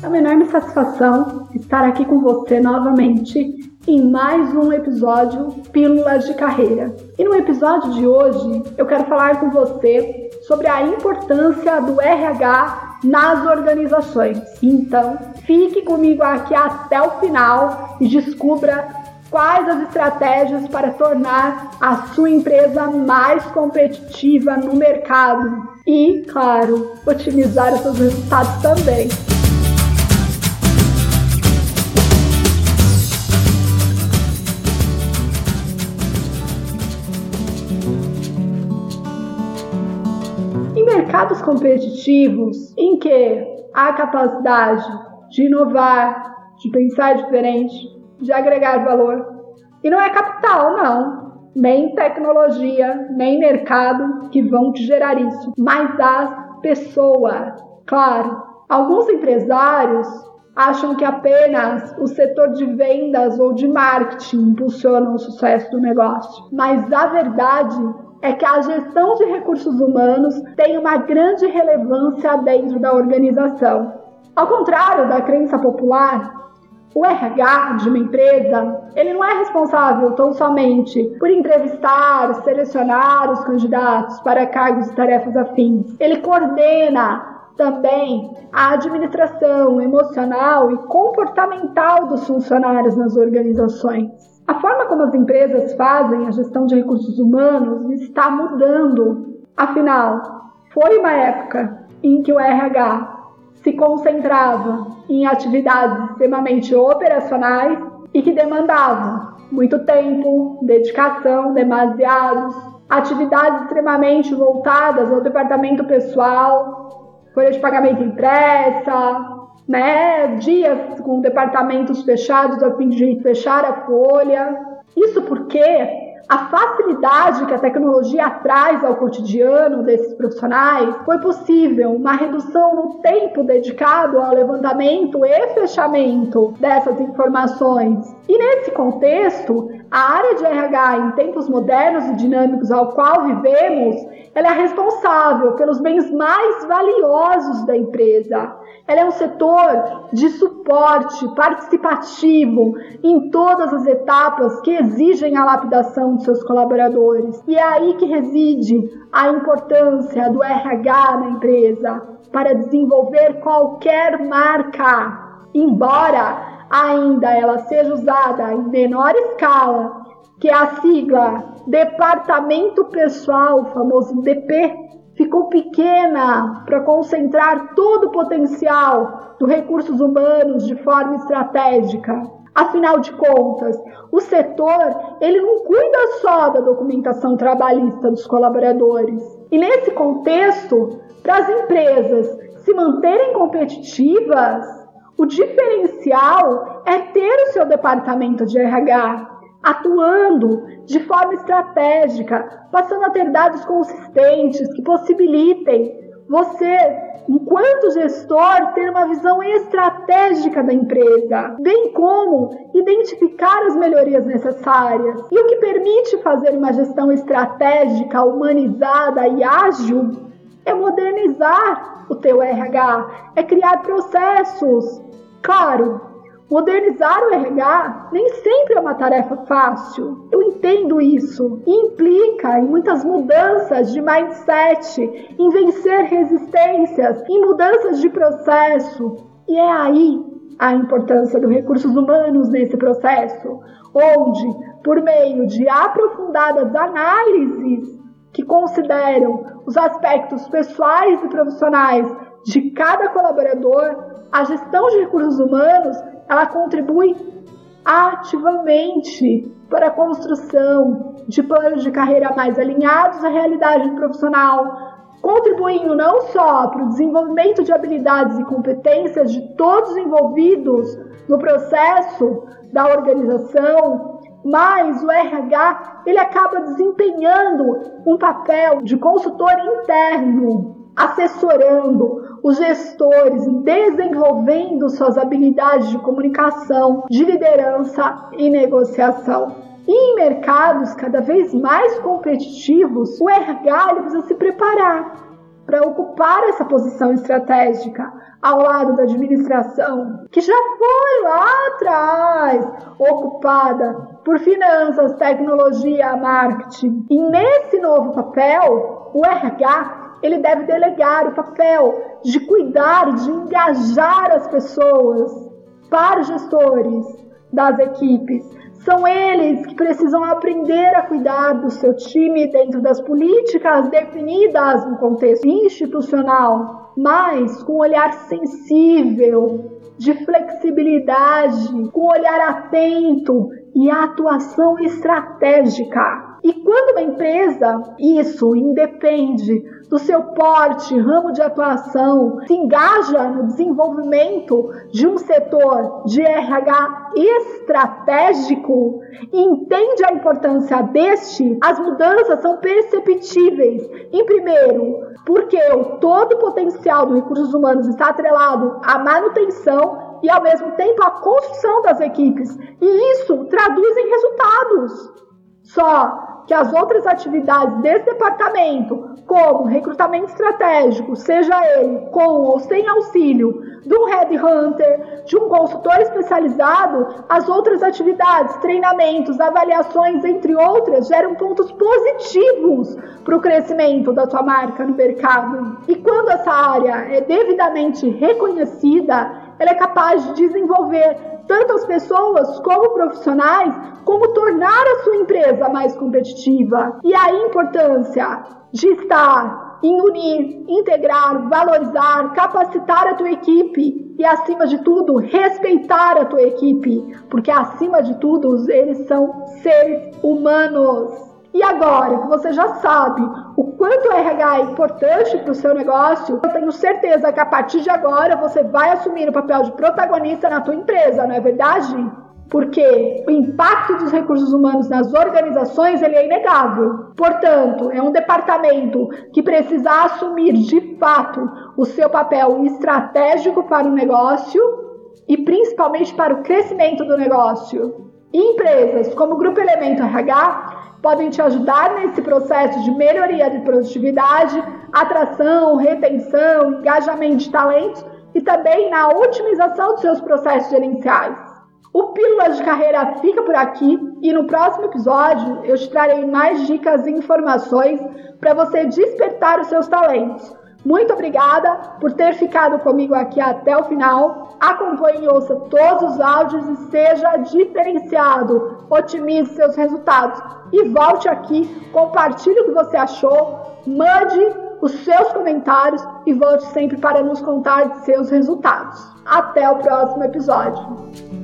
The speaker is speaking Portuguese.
É uma enorme satisfação estar aqui com você novamente em mais um episódio Pílulas de Carreira. E no episódio de hoje eu quero falar com você sobre a importância do RH nas organizações. Então, fique comigo aqui até o final e descubra quais as estratégias para tornar a sua empresa mais competitiva no mercado e, claro, otimizar os seus resultados também. Mercados competitivos em que há capacidade de inovar, de pensar diferente, de agregar valor. E não é capital, não. Nem tecnologia, nem mercado que vão te gerar isso, mas as pessoas. Claro, alguns empresários acham que apenas o setor de vendas ou de marketing impulsiona o sucesso do negócio. Mas a verdade é que a gestão de recursos humanos tem uma grande relevância dentro da organização. Ao contrário da crença popular, o RH de uma empresa, ele não é responsável tão somente por entrevistar, selecionar os candidatos para cargos e tarefas afins. Ele coordena também a administração emocional e comportamental dos funcionários nas organizações. A forma como as empresas fazem a gestão de recursos humanos está mudando. Afinal, foi uma época em que o RH se concentrava em atividades extremamente operacionais e que demandavam muito tempo, dedicação, demasiados, atividades extremamente voltadas ao departamento pessoal, folha de pagamento impressa, né, dias com departamentos fechados a fim de fechar a folha. Isso porque a facilidade que a tecnologia traz ao cotidiano desses profissionais foi possível uma redução no tempo dedicado ao levantamento e fechamento dessas informações. E nesse contexto, a área de RH em tempos modernos e dinâmicos ao qual vivemos, ela é responsável pelos bens mais valiosos da empresa. Ela é um setor de suporte participativo em todas as etapas que exigem a lapidação de seus colaboradores. E é aí que reside a importância do RH na empresa para desenvolver qualquer marca, embora ainda ela seja usada em menor escala, que é a sigla Departamento Pessoal, famoso DP, ficou pequena para concentrar todo o potencial dos recursos humanos de forma estratégica. Afinal de contas, o setor ele não cuida só da documentação trabalhista dos colaboradores. E nesse contexto, para as empresas se manterem competitivas, o diferencial é ter o seu departamento de RH atuando de forma estratégica, passando a ter dados consistentes que possibilitem você, enquanto gestor, ter uma visão estratégica da empresa, bem como identificar as melhorias necessárias. E o que permite fazer uma gestão estratégica, humanizada e ágil é modernizar o teu RH, é criar processos Claro, modernizar o RH nem sempre é uma tarefa fácil. Eu entendo isso. Implica em muitas mudanças de mindset, em vencer resistências, em mudanças de processo. E é aí a importância dos recursos humanos nesse processo, onde, por meio de aprofundadas análises que consideram os aspectos pessoais e profissionais de cada colaborador, a gestão de recursos humanos ela contribui ativamente para a construção de planos de carreira mais alinhados à realidade profissional, contribuindo não só para o desenvolvimento de habilidades e competências de todos envolvidos no processo da organização, mas o RH ele acaba desempenhando um papel de consultor interno assessorando os gestores, desenvolvendo suas habilidades de comunicação, de liderança e negociação. E em mercados cada vez mais competitivos, o RH precisa se preparar. para ocupar essa posição estratégica ao lado da administração, que já foi lá atrás ocupada por finanças, tecnologia, marketing. E nesse novo papel, o RH ele deve delegar o papel de cuidar, de engajar as pessoas para gestores das equipes, são eles que precisam aprender a cuidar do seu time dentro das políticas definidas no contexto institucional, mas com um olhar sensível, de flexibilidade, com um olhar atento e atuação estratégica. E quando uma empresa, isso independe do seu porte, ramo de atuação, se engaja no desenvolvimento de um setor de RH estratégico e entende a importância deste, as mudanças são perceptíveis. Em primeiro, porque todo o potencial dos recursos humanos está atrelado à manutenção e ao mesmo tempo à construção das equipes. E isso traduz em resultados. Só que as outras atividades desse departamento, como recrutamento estratégico, seja ele com ou sem auxílio de um headhunter, de um consultor especializado, as outras atividades, treinamentos, avaliações, entre outras, geram pontos positivos para o crescimento da tua marca no mercado. E quando essa área é devidamente reconhecida, ela é capaz de desenvolver tanto as pessoas como profissionais, como tornar a sua empresa mais competitiva. E a importância de estar em unir, integrar, valorizar, capacitar a tua equipe e, acima de tudo, respeitar a tua equipe, porque, acima de tudo, eles são seres humanos. E agora que você já sabe o quanto o RH é importante para o seu negócio, eu tenho certeza que a partir de agora você vai assumir o papel de protagonista na tua empresa, não é verdade? Porque o impacto dos recursos humanos nas organizações ele é inegável. Portanto, é um departamento que precisa assumir de fato o seu papel estratégico para o negócio e principalmente para o crescimento do negócio. empresas como o Grupo Elemento RH podem te ajudar nesse processo de melhoria de produtividade, atração, retenção, engajamento de talentos e também na otimização dos seus processos gerenciais. O Pílulas de Carreira fica por aqui e no próximo episódio eu te trarei mais dicas e informações para você despertar os seus talentos. Muito obrigada por ter ficado comigo aqui até o final. Acompanhe e ouça todos os áudios e seja diferenciado. Otimize seus resultados. E volte aqui, compartilhe o que você achou, mande os seus comentários e volte sempre para nos contar de seus resultados. Até o próximo episódio.